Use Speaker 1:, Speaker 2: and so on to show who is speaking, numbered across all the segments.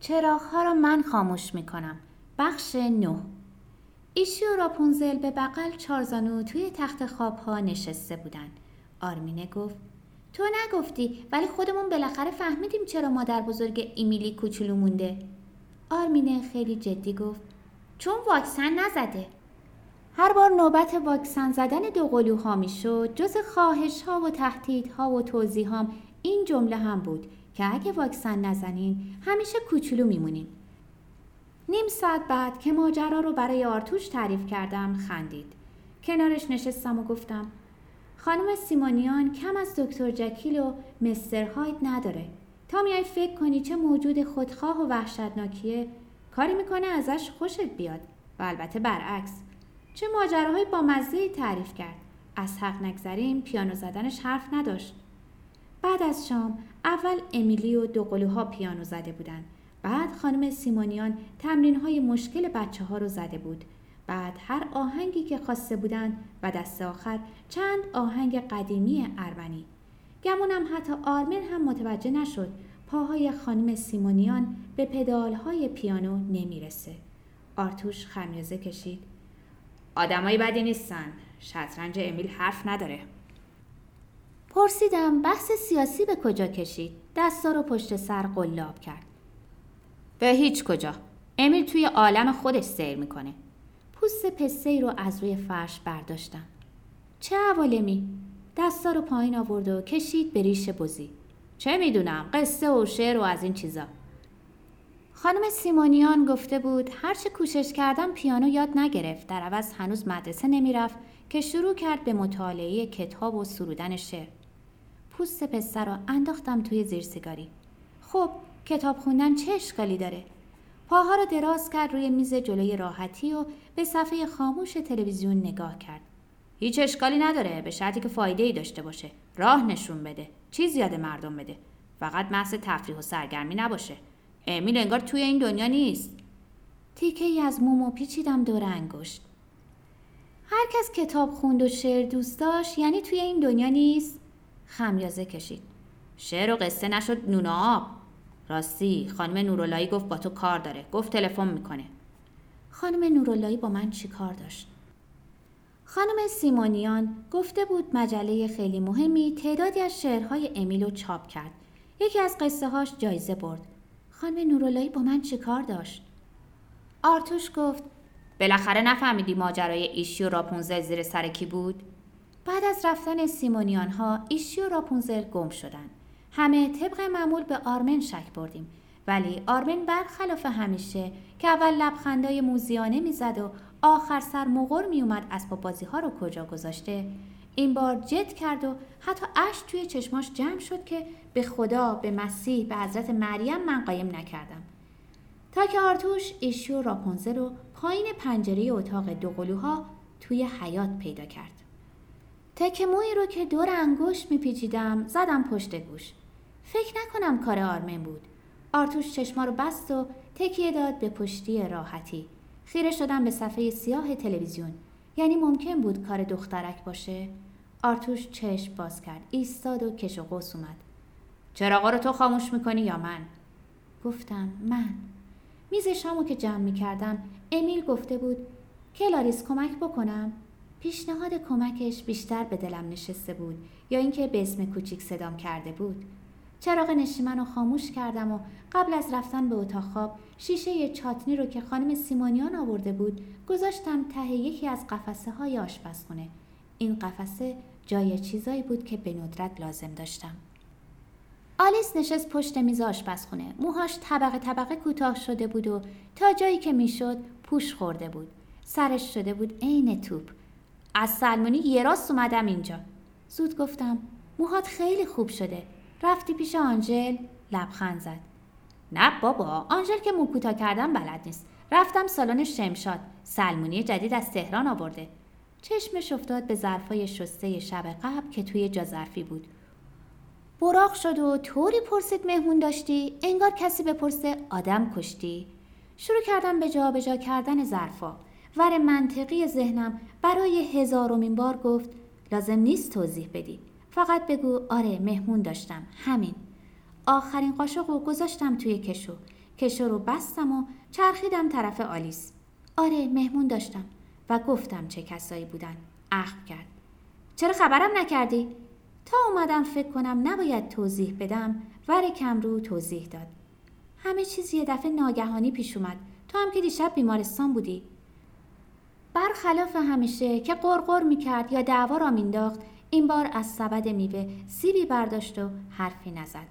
Speaker 1: چراغها را من خاموش می کنم. بخش نه ایشی و راپونزل به بغل چارزانو توی تخت خواب ها نشسته بودن. آرمینه گفت تو نگفتی ولی خودمون بالاخره فهمیدیم چرا مادر بزرگ ایمیلی کوچولو مونده. آرمینه خیلی جدی گفت چون واکسن نزده. هر بار نوبت واکسن زدن دو قلوها می شد جز خواهش ها و تهدیدها و توضیح هم این جمله هم بود که اگه واکسن نزنین همیشه کوچولو میمونین. نیم ساعت بعد که ماجرا رو برای آرتوش تعریف کردم خندید. کنارش نشستم و گفتم خانم سیمونیان کم از دکتر جکیل و مستر هاید نداره. تا میای فکر کنی چه موجود خودخواه و وحشتناکیه کاری می‌کنه ازش خوشت بیاد و البته برعکس چه ماجراهایی با مزه تعریف کرد از حق نگذریم پیانو زدنش حرف نداشت بعد از شام اول امیلی و دوقلوها پیانو زده بودند بعد خانم سیمونیان تمرین های مشکل بچه ها رو زده بود. بعد هر آهنگی که خواسته بودند و دست آخر چند آهنگ قدیمی ارمنی. گمونم حتی آرمن هم متوجه نشد پاهای خانم سیمونیان به پدالهای پیانو نمی‌رسه. آرتوش خمیازه کشید. آدمایی بدی نیستن. شطرنج امیل حرف نداره. پرسیدم بحث سیاسی به کجا کشید؟ دستا رو پشت سر قلاب کرد. به هیچ کجا. امیل توی عالم خودش سیر می‌کنه. پوست پسته رو از روی فرش برداشتم. چه عوالمی؟ دستا رو پایین آورد و کشید به ریش بزی چه می‌دونم قصه و شعر و از این چیزا. خانم سیمونیان گفته بود هرچه کوشش کردم پیانو یاد نگرفت. در عوض هنوز مدرسه نمی‌رفت که شروع کرد به مطالعه کتاب و سرودن شعر. پوست پسر را انداختم توی زیر سیگاری. خب کتاب خوندن چه اشکالی داره؟ پاها را دراز کرد روی میز جلوی راحتی و به صفحه خاموش تلویزیون نگاه کرد. هیچ اشکالی نداره به شرطی که فایده ای داشته باشه. راه نشون بده. چیز یاد مردم بده. فقط محض تفریح و سرگرمی نباشه. امیل انگار توی این دنیا نیست. تیکه ای از مومو پیچیدم دور انگشت. هر کس کتاب خوند و شعر دوست داشت یعنی توی این دنیا نیست؟ خمیازه کشید. شعر و قصه نشد نون آب. راستی خانم نورالایی گفت با تو کار داره. گفت تلفن می‌کنه. خانم نورالایی با من چی کار داشت؟ خانم سیمونیان گفته بود مجله خیلی مهمی تعدادی از شعرهای امیلو چاپ کرد. یکی از قصه هاش جایزه برد. خانم نورالایی با من چه کار داشت؟ آرتوش گفت بالاخره نفهمیدی ماجرای ایشی و راپونزل زیر سر کی بود؟ بعد از رفتن سیمونیان ها ایشی و راپونزل گم شدن. همه طبق معمول به آرمن شک بردیم. ولی آرمن برخلاف همیشه که اول لبخندای موزیانه می‌زد و آخر سر مغر میومد اسباب بازی ها رو کجا گذاشته این بار جد کرد و حتی اش توی چشماش جمع شد که به خدا به مسیح به حضرت مریم من قایم نکردم. تا که آرتوش ایشو راپونزل رو پایین پنجره اتاق دوقلوها توی حیات پیدا کرد. تک موی رو که دور انگشت میپیچیدم زدم پشت گوش. فکر نکنم کار آرمن بود. آرتوش چشما رو بست و تکیه داد به پشتی راحتی. خیره شدم به صفحه سیاه تلویزیون. یعنی ممکن بود کار دخترک باشه؟ آرتوش چشم باز کرد. ایستاد و کش و قوس اومد. چراغا رو تو خاموش می‌کنی یا من؟ گفتم من. میز شامو که جمع می‌کردم امیل گفته بود کلاریس کمک بکنم؟ پیشنهاد کمکش بیشتر به دلم نشسته بود یا اینکه به اسم کوچیک صدام کرده بود. چراغ نشیمن رو خاموش کردم و قبل از رفتن به اتاق خواب شیشه چاتنی رو که خانم سیمونیان آورده بود گذاشتم ته یکی از قفسه های آشپزخونه. این قفسه جای چیزایی بود که به ندرت لازم داشتم. آلیس نشست پشت میز آشپزخونه. موهاش طبقه طبقه کوتاه شده بود و تا جایی که می‌شد پوش خورده بود. سرش شده بود عین توپ. از سلمونی یه راست اومدم اینجا. زود گفتم موهات خیلی خوب شده. رفتی پیش آنجل؟ لبخند زد. نه بابا آنجل که موکوتا کردم بلد نیست. رفتم سالن شمشاد. سلمونی جدید از تهران آورده. چشمش افتاد به ظرفای شسته شب قبل که توی جا ظرفی بود. براق شد و طوری پرسید مهمون داشتی انگار کسی بپرسه آدم کشتی. شروع کردم به جا به جا کردن ظرفا. ور منطقی ذهنم برای هزارمین بار گفت لازم نیست توضیح بدی. فقط بگو آره مهمون داشتم. همین. آخرین قاشق رو گذاشتم توی کشو. کشو رو بستم و چرخیدم طرف آلیس. آره مهمون داشتم. و گفتم چه کسایی بودن. اخم کرد. چرا خبرم نکردی? تا اومدم فکر کنم نباید توضیح بدم. ور کمرو توضیح داد. همه چیز یه دفعه ناگهانی پیش اومد. تو هم که دیشب بیمارستان بودی. برخلاف همیشه که قرقر می‌کرد یا دعوا را مینداخت این بار از سبد میوه سیبی برداشت و حرفی نزد.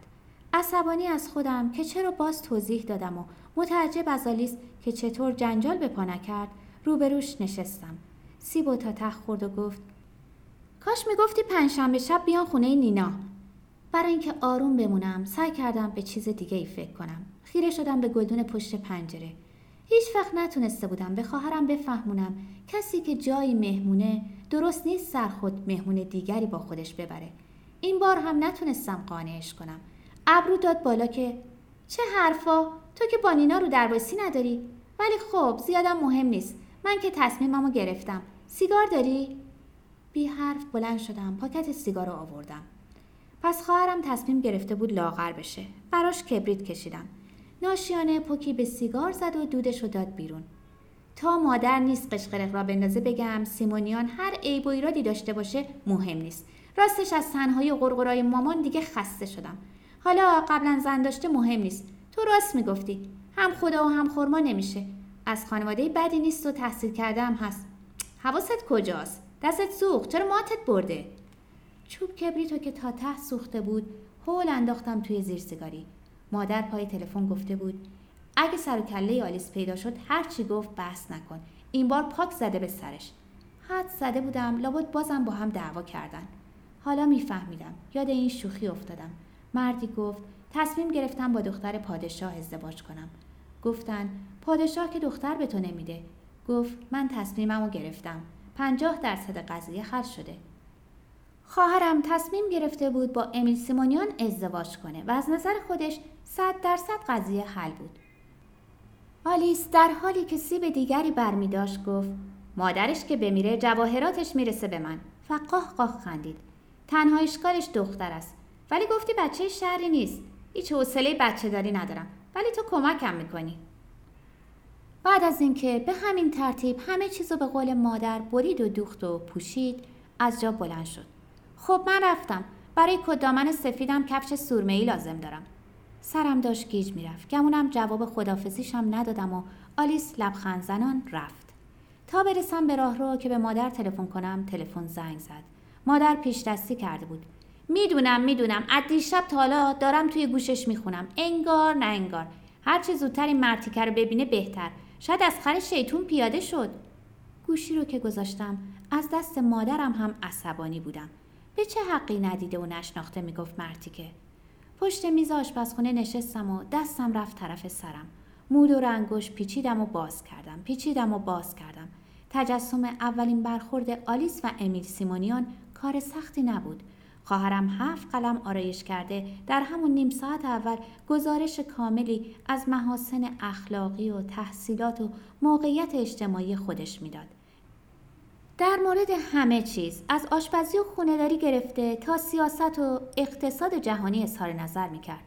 Speaker 1: عصبانی از خودم که چرا باز توضیح دادم و متعجب از آلیس که چطور جنجال به پا نکرد روبروش نشستم. سیب و تا تخت خورد و گفت کاش می‌گفتی پنجشنبه شب بیان خونه نینا. برای اینکه آروم بمونم سعی کردم به چیز دیگه ای فکر کنم. خیره شدم به گلدون پشت پنجره. هیچ وقت نتونسته بودم به خواهرم بفهمونم کسی که جایی مهمونه درست نیست سر خود مهمون دیگری با خودش ببره. این بار هم نتونستم قانعش کنم. ابرو داد بالا که چه حرفا؟ تو که با نینا رو درواسی نداری؟ ولی خب زیادم مهم نیست. من که تصمیممو گرفتم. سیگار داری؟ بی حرف بلند شدم پاکت سیگار رو آوردم. پس خواهرم تصمیم گرفته بود لاغر بشه. براش کبریت کشیدم. ناشیانه پوکی به سیگار زد و دودش رو داد بیرون. تا مادر نیست قشقرق را بندازه بگم سیمونیان هر عیب و ایرادی داشته باشه مهم نیست. راستش از تنهایی و قرقرای مامان دیگه خسته شدم. حالا قبلا زن داشته مهم نیست. تو راست می‌گفتی. هم خدا و هم خورما نمیشه. از خانواده بدی نیست و تحصیل کردم هست. حواست کجاست؟ دستت سوخت. چرا ماتت برده؟ چوب کبریتو که تا ته سوخته بود هول انداختم توی زیر سیگاری. مادر پای تلفن گفته بود اگه سر و کله آلیس پیدا شد هر چی گفت بحث نکن. این بار پاک زده به سرش. حد زده بودم لابد بازم با هم دعوا کردن. حالا میفهمیدم. یاد این شوخی افتادم. مردی گفت تصمیم گرفتم با دختر پادشاه ازدواج کنم. گفتن پادشاه که دختر به تو نمیده. گفت من تصمیمم رو گرفتم. پنجاه درصد قضیه حل شده. خواهرم تصمیم گرفته بود با امیل سیمونیان ازدواج کنه و از نظر خودش صد درصد قضیه حل بود. آلیس در حالی که سیب دیگری برمی داشت گفت مادرش که بمیره جواهراتش می‌رسه به من. و قاه قاه خندید. تنها اشکالش دختر است. ولی گفتی بچه شهری نیست. هیچ حوصله بچه داری ندارم. ولی تو کمکم می‌کنی. بعد از اینکه به همین ترتیب همه چیزو به قول مادر برید و دوخت و پوشید از جا بلند شد. خب من رفتم. برای کدامن سفیدم کفش سورمه‌ای لازم دارم. سرم داشت گیج می‌رفت. گمونم جواب خدافزیشم ندادم و آلیس لبخند زنان رفت. تا برسم به راه رو که به مادر تلفن کنم تلفن زنگ زد. مادر پیش دستی کرده بود. می‌دونم می‌دونم. از دیشب تا حالا دارم توی گوشش می‌خونم. انگار نه انگار. هر چه زودتر این مرتیکه رو ببینه بهتر. شاید از خر شیطون پیاده شد. گوشی رو که گذاشتم از دست مادرم هم عصبانی بودم. به چه حقی ندیده و نشناخته می‌گفت مرتیکه پشت میز آشپزخونه نشستم و دستم رفت طرف سرم. مود و رنگش پیچیدم و باز کردم. پیچیدم و باز کردم. تجسم اولین برخورد آلیس و امیل سیمونیان کار سختی نبود. خواهرم هفت قلم آرایش کرده در همون نیم ساعت اول گزارش کاملی از محاسن اخلاقی و تحصیلات و موقعیت اجتماعی خودش می‌داد. در مورد همه چیز از آشپزی و خونهداری گرفته تا سیاست و اقتصاد جهانی اظهار نظر می‌کرد.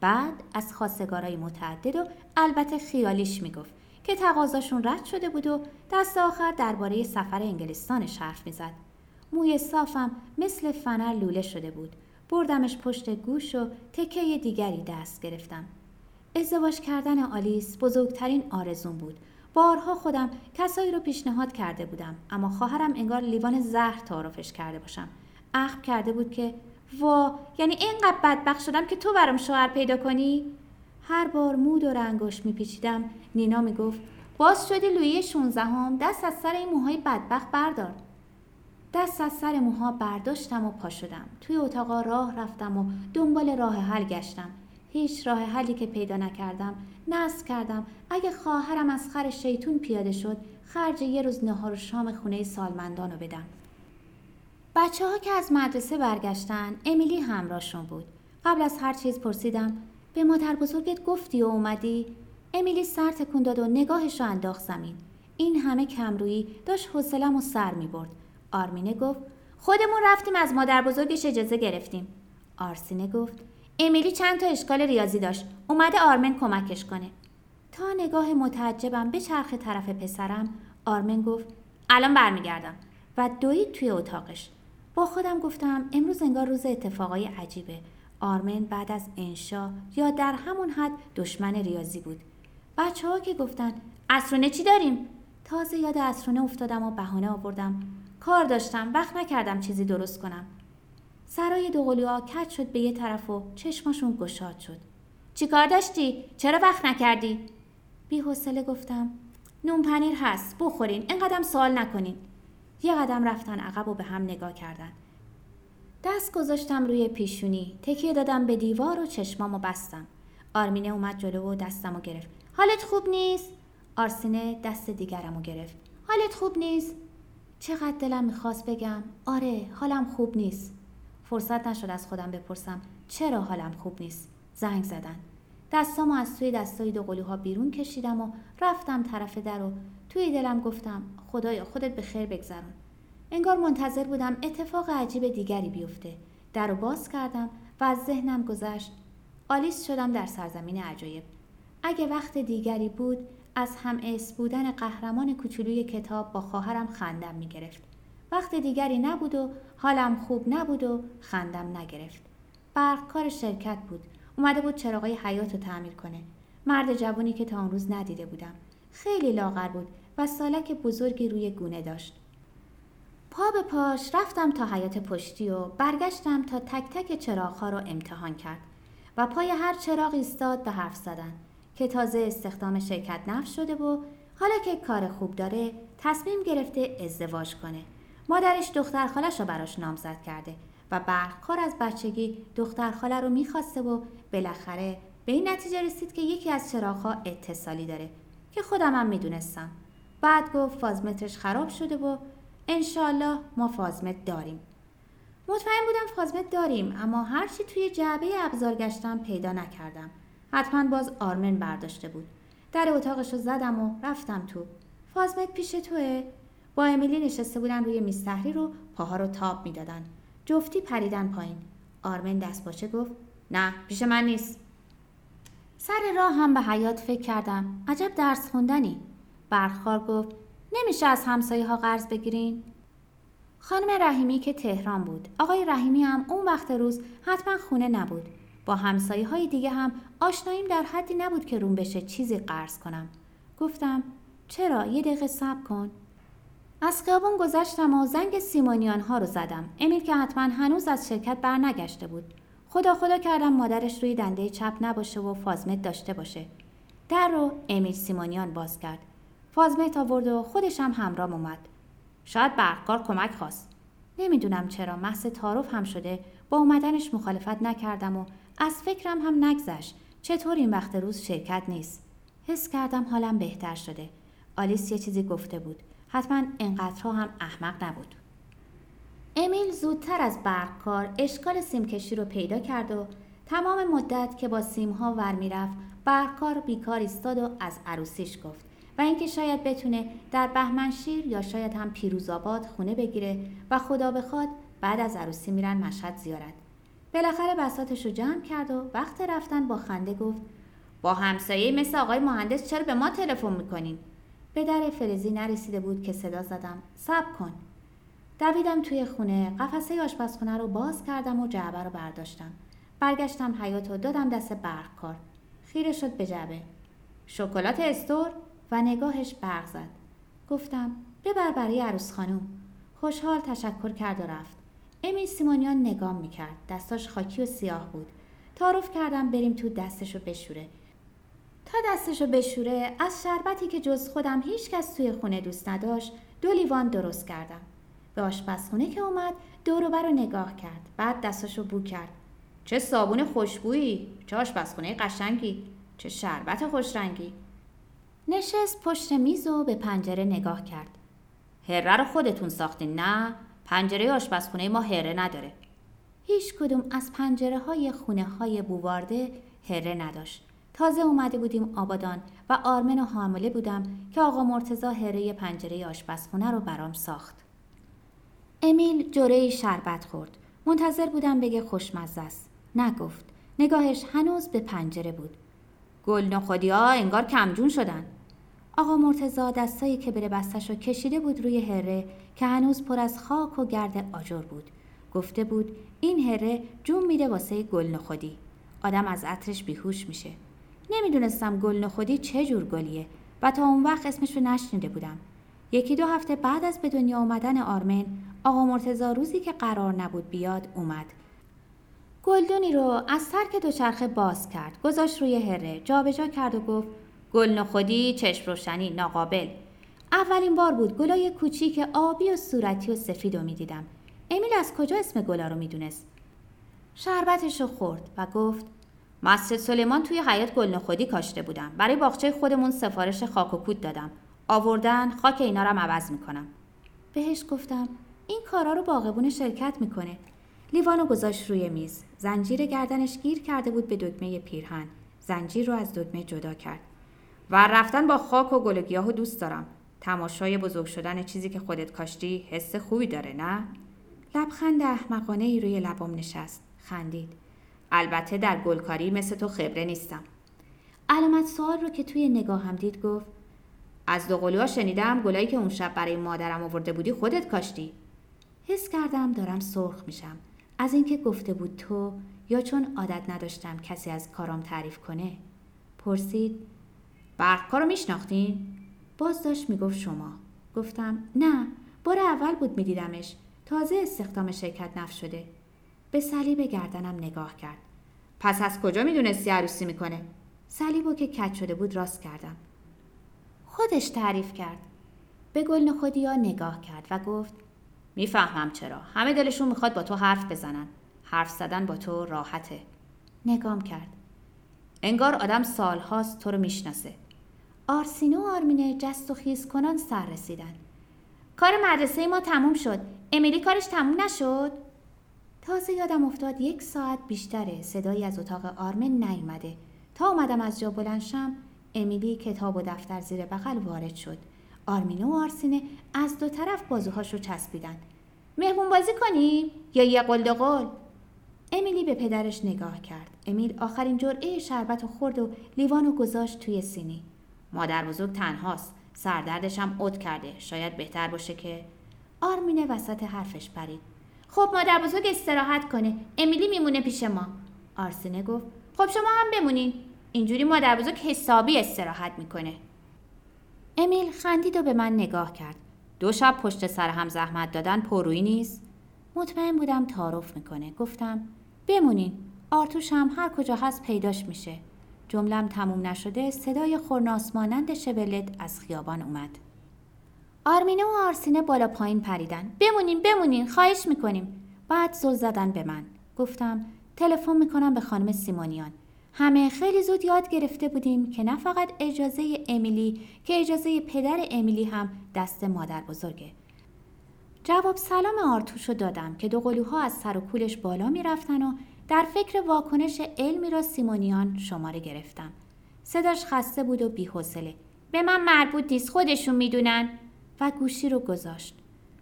Speaker 1: بعد از خواستگارای متعدد و البته خیالیش می‌گفت که تقاضاشون رد شده بود و دست آخر درباره سفر انگلستانش حرف می‌زد. موی صافم مثل فنر لوله شده بود. بردمش پشت گوش و تکه دیگری دست گرفتم. ازدواج کردن آلیس بزرگترین آرزون بود. بارها خودم کسایی رو پیشنهاد کرده بودم اما خواهرم انگار لیوان زهر تعارفش کرده باشم. اخم کرده بود که وا یعنی اینقدر بدبخت شدم که تو برام شوهر پیدا کنی؟ هر بار مود و رنگش میپیچیدم نینا می‌گفت باز شدی لویی 16 هم دست از سر این موهای بدبخت بردار دست از سر موها برداشتم و پا شدم توی اتاقا راه رفتم و دنبال راه حل گشتم هیچ راه حلی که پیدا نکردم. نصب کردم. اگه خواهرم از خر شیطون پیاده شد خرج یه روز نهار و شام خونه سالمندان رو بدم. بچه ها که از مدرسه برگشتن امیلی همراهشون بود. قبل از هر چیز پرسیدم به مادر بزرگت گفتی و اومدی؟ امیلی سر تکون داد و نگاهش رو انداخت زمین. این همه کمرویی داشت حوصلم و سر می برد آرمینه گفت خودمون رفتیم از مادر بزرگش اجازه گرفتیم. آرسینه گفت امیلی چند تا اشکال ریاضی داشت. اومده آرمن کمکش کنه. تا نگاه متعجبم به چرخ طرف پسرم آرمن گفت الان برمیگردم. و دوید توی اتاقش. با خودم گفتم امروز انگار روز اتفاقای عجیبه. آرمن بعد از انشا یا در همون حد دشمن ریاضی بود. بچه ها که گفتن اسرونه چی داریم؟ تازه یاد اسرونه افتادم و بهانه آوردم. کار داشتم وقت نکردم چیزی درست کنم. سرای دوقلوها کج شد به یه طرف و چشماشون گشاد شد. چی کار داشتی؟ چرا وقت نکردی؟ بی حوصله گفتم نون پنیر هست بخورین اینقدر سوال نکنین. یه قدم رفتن عقب و به هم نگاه کردن. دست گذاشتم روی پیشونی تکیه دادم به دیوار و چشمامو بستم. آرمینه اومد جلو و دستمو گرفت. حالت خوب نیست؟ آرسینه دست دیگرمو گرفت. حالت خوب نیست؟ چقدر دلم می‌خواست بگم آره حالم خوب نیست. فرصت نشد از خودم بپرسم چرا حالم خوب نیست؟ زنگ زدن. دستامو از توی دستای دو قلوها بیرون کشیدم و رفتم طرف در و توی دلم گفتم خدایا خودت به خیر بگذرون. انگار منتظر بودم اتفاق عجیب دیگری بیفته. در رو باز کردم و از ذهنم گذشت آلیس شدم در سرزمین عجایب. اگه وقت دیگری بود از هم اس بودن قهرمان کوچولوی کتاب با خواهرم خندم می‌گرفت. وقت دیگری نبود و حالم خوب نبود و خندم نگرفت. برق کار شرکت بود. اومده بود چراغای حیات رو تعمیر کنه. مرد جوانی که تا اون روز ندیده بودم. خیلی لاغر بود و سالک بزرگی روی گونه داشت. پا به پاش رفتم تا حیات پشتی و برگشتم تا تک تک چراغها رو امتحان کرد و پای هر چراغ ایستاد به حرف زدن که تازه استخدام شرکت نفت شده و حالا که کار خوب داره تصمیم گرفته ازدواج کنه. مادرش دختر خالش رو براش نامزد کرده و برخکار از بچگی دختر خاله رو می‌خواسته و بالاخره به این نتیجه رسید که یکی از چراغها اتصالی داره که خودم هم می‌دونستم. بعد گفت فازمتش خراب شده و انشالله ما فازمت داریم. مطمئن بودم فازمت داریم اما هرچی توی جعبه ابزار گشتم پیدا نکردم. حتما باز آرمن برداشته بود. در اتاقش رو زدم و رفتم تو. فازمت پیش توه؟ با امیلی نشسته بودن روی میز رو پاها رو تاب می‌دادن. جفتی پریدن پایین. آرمن دست باشه گفت نه پیش من نیست. سر راه هم به حیات فکر کردم. عجب درس خوندنی. برخار گفت نمیشه از همسایه ها قرض بگیرین؟ خانم رحیمی که تهران بود. آقای رحیمی هم اون وقت روز حتما خونه نبود. با همسایه های دیگه هم آشناییم در حدی نبود که روم بشه چیزی قرض کنم. گفتم چرا؟ یه دقیقه صبر کن. از خیابون گذشتم و زنگ سیمانیان ها رو زدم. امیل که حتما هنوز از شرکت برنگشته بود. خدا خدا کردم مادرش روی دنده چپ نباشه و فازمت داشته باشه. در رو امیل سیمانیان باز کرد. فازمت آورد و خودش هم همرام اومد. شاید برقکار کمک خواست. نمی‌دونم چرا محض تعارف هم شده. با اومدنش مخالفت نکردم و از فکرم هم نگذشت. چطور این وقت روز شرکت نیست؟ حس کردم حالم بهتر شده. آلیس یه چیزی گفته بود. حتما انقدرها هم احمق نبود. امیل زودتر از برقکار اشکال سیمکشی رو پیدا کرد و تمام مدت که با سیمها ور می‌رفت برقکار بیکار ایستاد و از عروسیش گفت و اینکه شاید بتونه در بهمنشیر یا شاید هم پیروزآباد خونه بگیره و خدا بخواد بعد از عروسی میرن مشهد زیارت. بالاخره بساتش رو جمع کرد و وقت رفتن با خنده گفت با همسایه مثل آقای مهندس چرا به ما تلفن می‌کنین؟ به در فلزی نرسیده بود که صدا زدم. صبر کن. دویدم توی خونه قفسه آشپزخونه رو باز کردم و جعبه رو برداشتم. برگشتم حیات و دادم دست برق کار. خیره شد به جعبه. شکلات استور؟ و نگاهش برق زد. گفتم ببر برای عروس خانم خوشحال تشکر کرد و رفت. امی سیمونیان نگام می‌کرد. دستاش خاکی و سیاه بود. تعارف کردم بریم تو دستشو بشوره. تا دستشو بشوره از شربتی که جز خودم هیچ کس توی خونه دوست نداشت دو لیوان درست کردم. به آشپزخونه که اومد دوروبر رو نگاه کرد. بعد دستشو بو کرد. چه صابون خوشبویی؟ چه آشپزخونه قشنگی؟ چه شربت خوشرنگی؟ نشست پشت میز و به پنجره نگاه کرد. هره رو خودتون ساختین نه؟ پنجره آشپزخونه ما هره نداره. هیچ کدوم از پنجره های خونه های بووارده هره نداشت. تازه اومده بودیم آبادان و آرمن و حامله بودم که آقا مرتزا هره پنجره آشپزخونه رو برام ساخت. امیل جوره شربت خورد. منتظر بودم بگه خوشمزه است. نگفت. نگاهش هنوز به پنجره بود گل نخودی ها انگار کمجون شدن آقا مرتزا دستایی که بره بستش رو کشیده بود روی هره که هنوز پر از خاک و گرد آجر بود گفته بود این هره جون میده واسه گل نخودی آدم از عطرش بیهوش میشه نمی‌دونستم گل نخودی چه جور گلیه و تا اون وقت اسمش رو نشنیده بودم. یکی دو هفته بعد از به دنیا آمدن آرمن آقا مرتزا روزی که قرار نبود بیاد اومد. گلدونی رو از ترک دوچرخه باز کرد گذاشت روی هره جابجا کرد و گفت گل نخودی چشم روشنی ناقابل. اولین بار بود گلای کوچیک آبی و صورتی و سفید رو می‌دیدم. امیل از کجا اسم گلا رو می‌دونست؟ شربتش رو خورد و گفت مسجد سلیمان توی حیات گل نخودی کاشته بودم. برای باغچه خودمون سفارش خاک و کود دادم. آوردن خاک اینا رو عوض می‌کنم. بهش گفتم این کارا رو باغبون شرکت می‌کنه. لیوانو گذاشت روی میز. زنجیر گردنش گیر کرده بود به دکمه پیرهن. زنجیر رو از دکمه جدا کرد. و رفتن با خاک و گل گیاه دوست دارم. تماشای بزرگ شدن چیزی که خودت کاشتی حس خوبی داره نه؟ لبخند احمقانه ای روی لبام نشست. خندید. البته در گلکاری مثل تو خبره نیستم. علامت سوال رو که توی نگاهم دید گفت از دوقلوها شنیدم گلایی که اون شب برای مادرم آورده بودی خودت کاشتی. حس کردم دارم سرخ میشم. از اینکه گفته بود تو یا چون عادت نداشتم کسی از کارام تعریف کنه؟ پرسید برقکار رو میشناختین باز داشت می‌گفت شما. گفتم نه بار اول بود میدیدمش. تازه استخدام شرکت نف شده. به صلیب گردنم نگاه کرد. پس از کجا می‌دونستی عروسی می‌کنه؟ صلیبو که کج شده بود راست کردم. خودش تعریف کرد. به گل ها نگاه کرد و گفت می‌فهمم چرا. همه دلشون می‌خواد با تو حرف بزنن. حرف زدن با تو راحته. نگام کرد. انگار آدم سالهاست تو رو می‌شناسه. آرسینو و آرمینه جست و خیز کنان سر رسیدن. کار مدرسه ما تموم شد. امیلی کارش تموم نشد؟ تازه یادم افتاد یک ساعت بیشتره. صدایی از اتاق آرمن نیامده تا اومدم از جا بلنشم امیلی کتاب و دفتر زیر بغل وارد شد. آرمینو و آرسینه از دو طرف بازوهاش رو چسبیدن. مهمون بازی کنیم؟ یا یه قل قل امیلی به پدرش نگاه کرد. امیل آخرین جرعه شربت و خورد و لیوان و گذاشت توی سینی. مادر بزرگ تنهاست. سردردش هم اد کرده. شاید بهتر باشه که آرمینه وسط حرفش پرید. خب مادر بزرگ استراحت کنه. امیلی میمونه پیش ما. آرسینه گفت خب شما هم بمونین. اینجوری مادر بزرگ حسابی استراحت می‌کنه. امیل خندید و به من نگاه کرد. دو شب پشت سر هم زحمت دادن پرویی نیست. مطمئن بودم تعارف می‌کنه. گفتم بمونین. آرتوش هم هر کجا هست پیداش میشه. جملم تموم نشده صدای خورناس مانند شبلت از خیابان اومد. آرمینه و آرسینه بالا پایین پریدن بمونین بمونین خواهش می‌کنیم بعد زل زدن به من گفتم تلفن می‌کنم به خانم سیمونیان همه خیلی زود یاد گرفته بودیم که نه فقط اجازه امیلی که اجازه پدر امیلی هم دست مادر بزرگه. جواب سلام آرتوشو دادم که دو قلوها از سر و کولش بالا می‌رفتن و در فکر واکنش علمی را سیمونیان شماره گرفتم. صداش خسته بود و بیحوصله. به من مربوط نیست خودشون می‌دونن و گوشی رو گذاشت.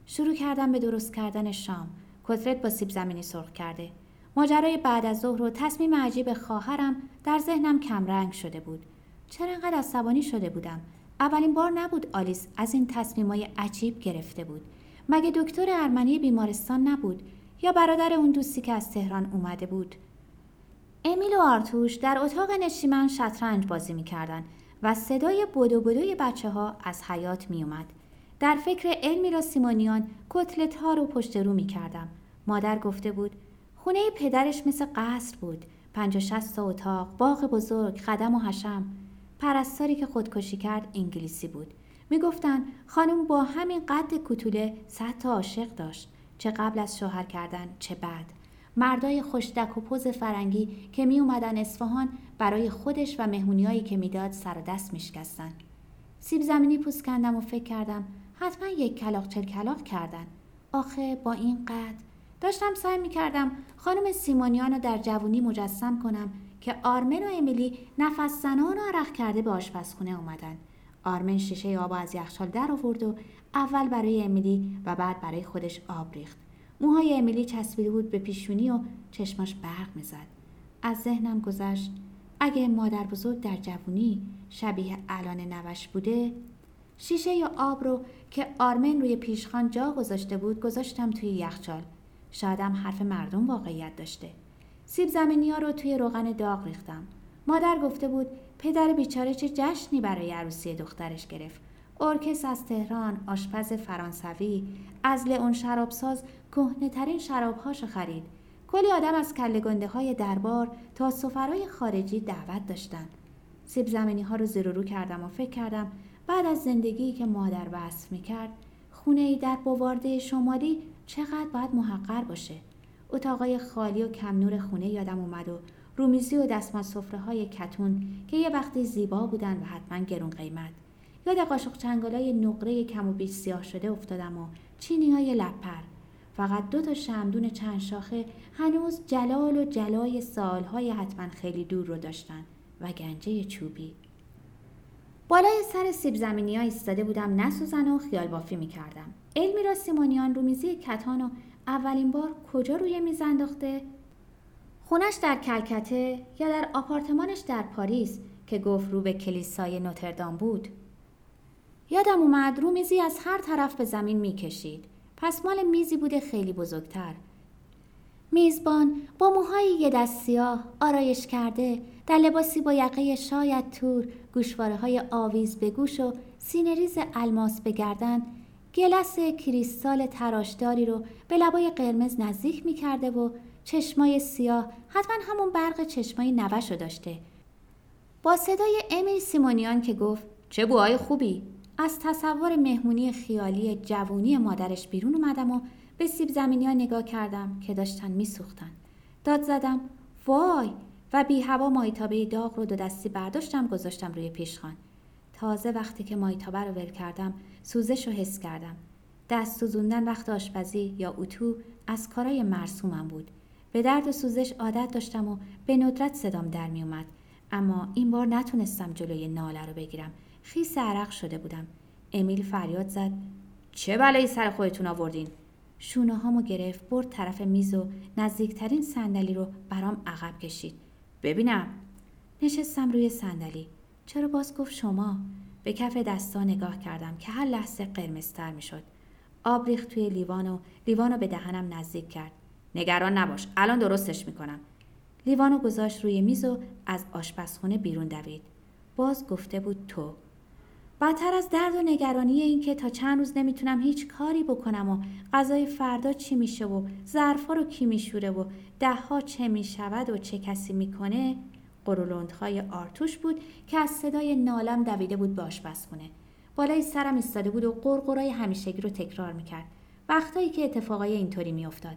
Speaker 1: شروع کردم به درست کردن شام. کتلت با سیب زمینی سرخ کرده. ماجرای بعد از ظهر و تصمیم عجیب خواهرم در ذهنم کمرنگ شده بود چرا انقدر عصبانی شده بودم اولین بار نبود آلیس از این تصمیمای عجیب گرفته بود مگه دکتر ارمنی بیمارستان نبود یا برادر اون دوستی که از تهران اومده بود امیل و آرتوش در اتاق نشیمن شطرنج بازی می‌کردن و صدای بدو بدوی بچه ها از حیات می اومد. در فکر علمی را سیمونیان کتلت ها رو پشت رو می کردم. مادر گفته بود خونه پدرش مثل قصر بود. پنج شست اتاق باغ بزرگ خدم و حشم. پرستاری که خودکشی کرد انگلیسی بود. می‌گفتند خانم با همین قد کوتوله صد تا عاشق داشت. چه قبل از شوهر کردن چه بعد. مردای خوشدک و پوز فرنگی که می اومدن اصفهان برای خودش و مهمونیایی که می‌داد سر و دست میشکستن. سیب زمینی پوست کندم و فکر کردم حتما یک کلاق چل کلاق کردن آخه با این قد داشتم سعی می کردم خانم سیمونیان رو در جوونی مجسم کنم که آرمن و امیلی نفس زنان و عرق کرده به آشپزخونه اومدن. آرمن شیشه آب از یخچال در آورد و اول برای امیلی و بعد برای خودش آب ریخت. موهای امیلی چسبیده بود به پیشونی و چشماش برق می‌زد. از ذهنم گذشت اگه مادر بزرگ در جوونی شبیه الان نوش بوده شیشه یا آب رو که آرمن روی پیشخان جا گذاشته بود گذاشتم توی یخچال. شایدم حرف مردم واقعیت داشته. سیب زمینی ها رو توی روغن داغ ریختم. مادر گفته بود پدر بیچاره چه جشنی برای عروسی دخترش گرفت. ارکس از تهران آشپز فرانسوی از لئون شرابساز کهنه ترین شرابهاش خرید. کلی آدم از کله گنده های دربار تا سفرای خارجی دعوت داشتن. سیب زمینی ها رو زیر رو کردم و فکر کردم بعد از زندگی که مادر وصف می کرد خونه ای در بوارده شمالی چقدر باید محقر باشه. اتاقای خالی و کم نور خونه یادم اومد و رومیزی و دستمال سفره های کتون که یه وقتی زیبا بودن و حتما گرون قیمت. یاد قاشق چنگالای نقره کم و بیش سیاه شده افتادم و چینی های لپر فقط دو تا شمدون چند شاخه هنوز جلال و جلای سالهای حتما خیلی دور رو داشتن و گنجه چوبی. بالای سر سیب زمینی ها ایستاده بودم نسوزن و خیال بافی می کردم. علمی را سیمونیان رومیزی کتان و اولین بار کجا روی میز انداخته؟ خونش در کلکته یا در آپارتمانش در پاریس که گفت رو به کلیسای نوتردام بود؟ یادم اومد رومیزی از هر طرف به زمین می‌کشید. پس مال میزی بوده خیلی بزرگتر. میزبان با موهای یه دست سیاه آرایش کرده در لباسی با یقه شاید تور گوشواره های آویز به گوش و سینه‌ریز الماس به گردن گیلاس کریستال تراشداری رو به لبای قرمز نزدیک می کرده و چشمای سیاه حتما همون برق چشمای نوه‌ش رو داشته. با صدای امیل سیمونیان که گفت چه بوهای خوبی. از تصور مهمونی خیالی جوونی مادرش بیرون اومدم و به سیب زمینی ها نگاه کردم که داشتن میسوختن. داد زدم وای! و بی هوا مایتابه داغ رو دو دستی برداشتم گذاشتم روی پیشخان. تازه وقتی که مایتابه رو ول کردم سوزش رو حس کردم. دست سوزوندن وقت آشپزی یا اتو از کارای مرسومم بود. به درد سوزش عادت داشتم و به ندرت صدام در می اومد. اما این بار نتونستم جلوی ناله رو بگیرم. خیس عرق شده بودم. امیل فریاد زد. چه بلایی سر خودتون آوردین؟ شونه هامو گرفت برد طرف میز و نزدیکترین صندلی رو برام عقب کشید. ببینم. نشستم روی صندلی. چرا باز گفت شما؟ به کف دستا نگاه کردم که هر لحظه قرمزتر می‌شد. آب ریخت توی لیوان لیوانو به دهنم نزدیک کرد. نگران نباش الان درستش می‌کنم. لیوانو گذاشت روی میز و از آشپزخونه بیرون دوید. باز گفته بود تو. بدتر از درد و نگرانی این که تا چند روز نمی‌تونم هیچ کاری بکنم و غذای فردا چی میشه و ظرفا رو کی میشوره و دهها چه می‌شود و چه کسی می‌کنه قرولندهای آرتوش بود که از صدای نالم دویده بود به آشپزخونه. بالای سرم ایستاده بود و قرقرای همیشگی رو تکرار می‌کرد. وقتایی که اتفاقای اینطوری میافتاد.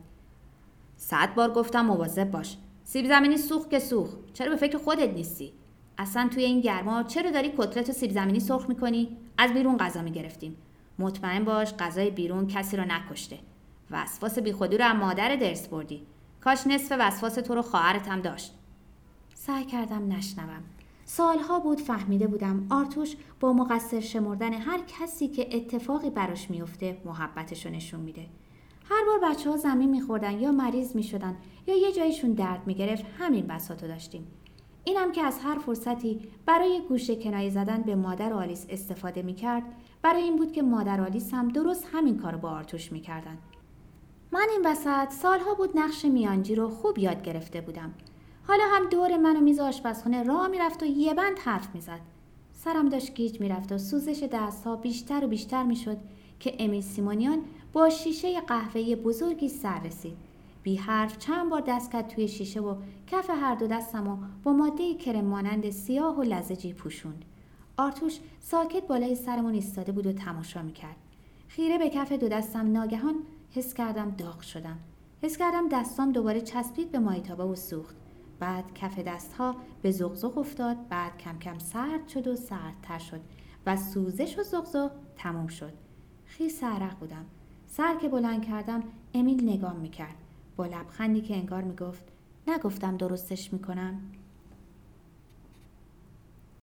Speaker 1: صد بار گفتم مواظب باش. سیب زمینی سوخت که سوخت. چرا به فکر خودت نیستی؟ اصلا توی این گرما چرا داری کتلت و سیب زمینی سرخ می‌کنی؟ از بیرون غذا می‌گرفتیم. مطمئن باش غذای بیرون کسی رو نکشته. وسواس بیخودی رو از مادر درس بردی. کاش نصف وسواس تو رو خواهرت هم داشت. سعی کردم نشنوم. سالها بود فهمیده بودم آرتوش با مقصر شمردن هر کسی که اتفاقی براش میفته محبتش رو نشون میده. هر بار بچه ها زمین میخوردن یا مریض می‌شدن یا یه جایشون درد می‌گرفت همین بساتو داشتیم. اینم که از هر فرصتی برای گوشه کنایه زدن به مادر آلیس استفاده می‌کرد برای این بود که مادر آلیس هم درست همین کار با آرتوش می‌کردن. من این وسط سالها بود نقش میانجی رو خوب یاد گرفته بودم. حالا هم دور من و میز آشپزخونه راه می‌رفت و یه بند حرف می‌زد. سرم داشت گیج می‌رفت و سوزش دستها بیشتر و بیشتر می‌شد که امیل سیمونیان با شیشه قهوه‌ای بزرگی سر رسید. بی حرف چند بار دست کرد توی شیشه و کف هر دو دستم و با ماده کرم مانند سیاه و لزجی پوشوند. آرتوش ساکت بالای سرمون ایستاده بود و تماشا می‌کرد. خیره به کف دو دستم ناگهان حس کردم داغ شدم. حس کردم دستام دوباره چسبید به مایتابه و سوخت. بعد کف دستها به زغزغ افتاد بعد کم کم سرد شد و سردتر شد و سوزش و زغزغ تموم شد. خیس عرق بودم. سر که بلند کردم امیل نگام می‌کرد. با لبخندی که انگار می‌گفت نگفتم درستش می‌کنم.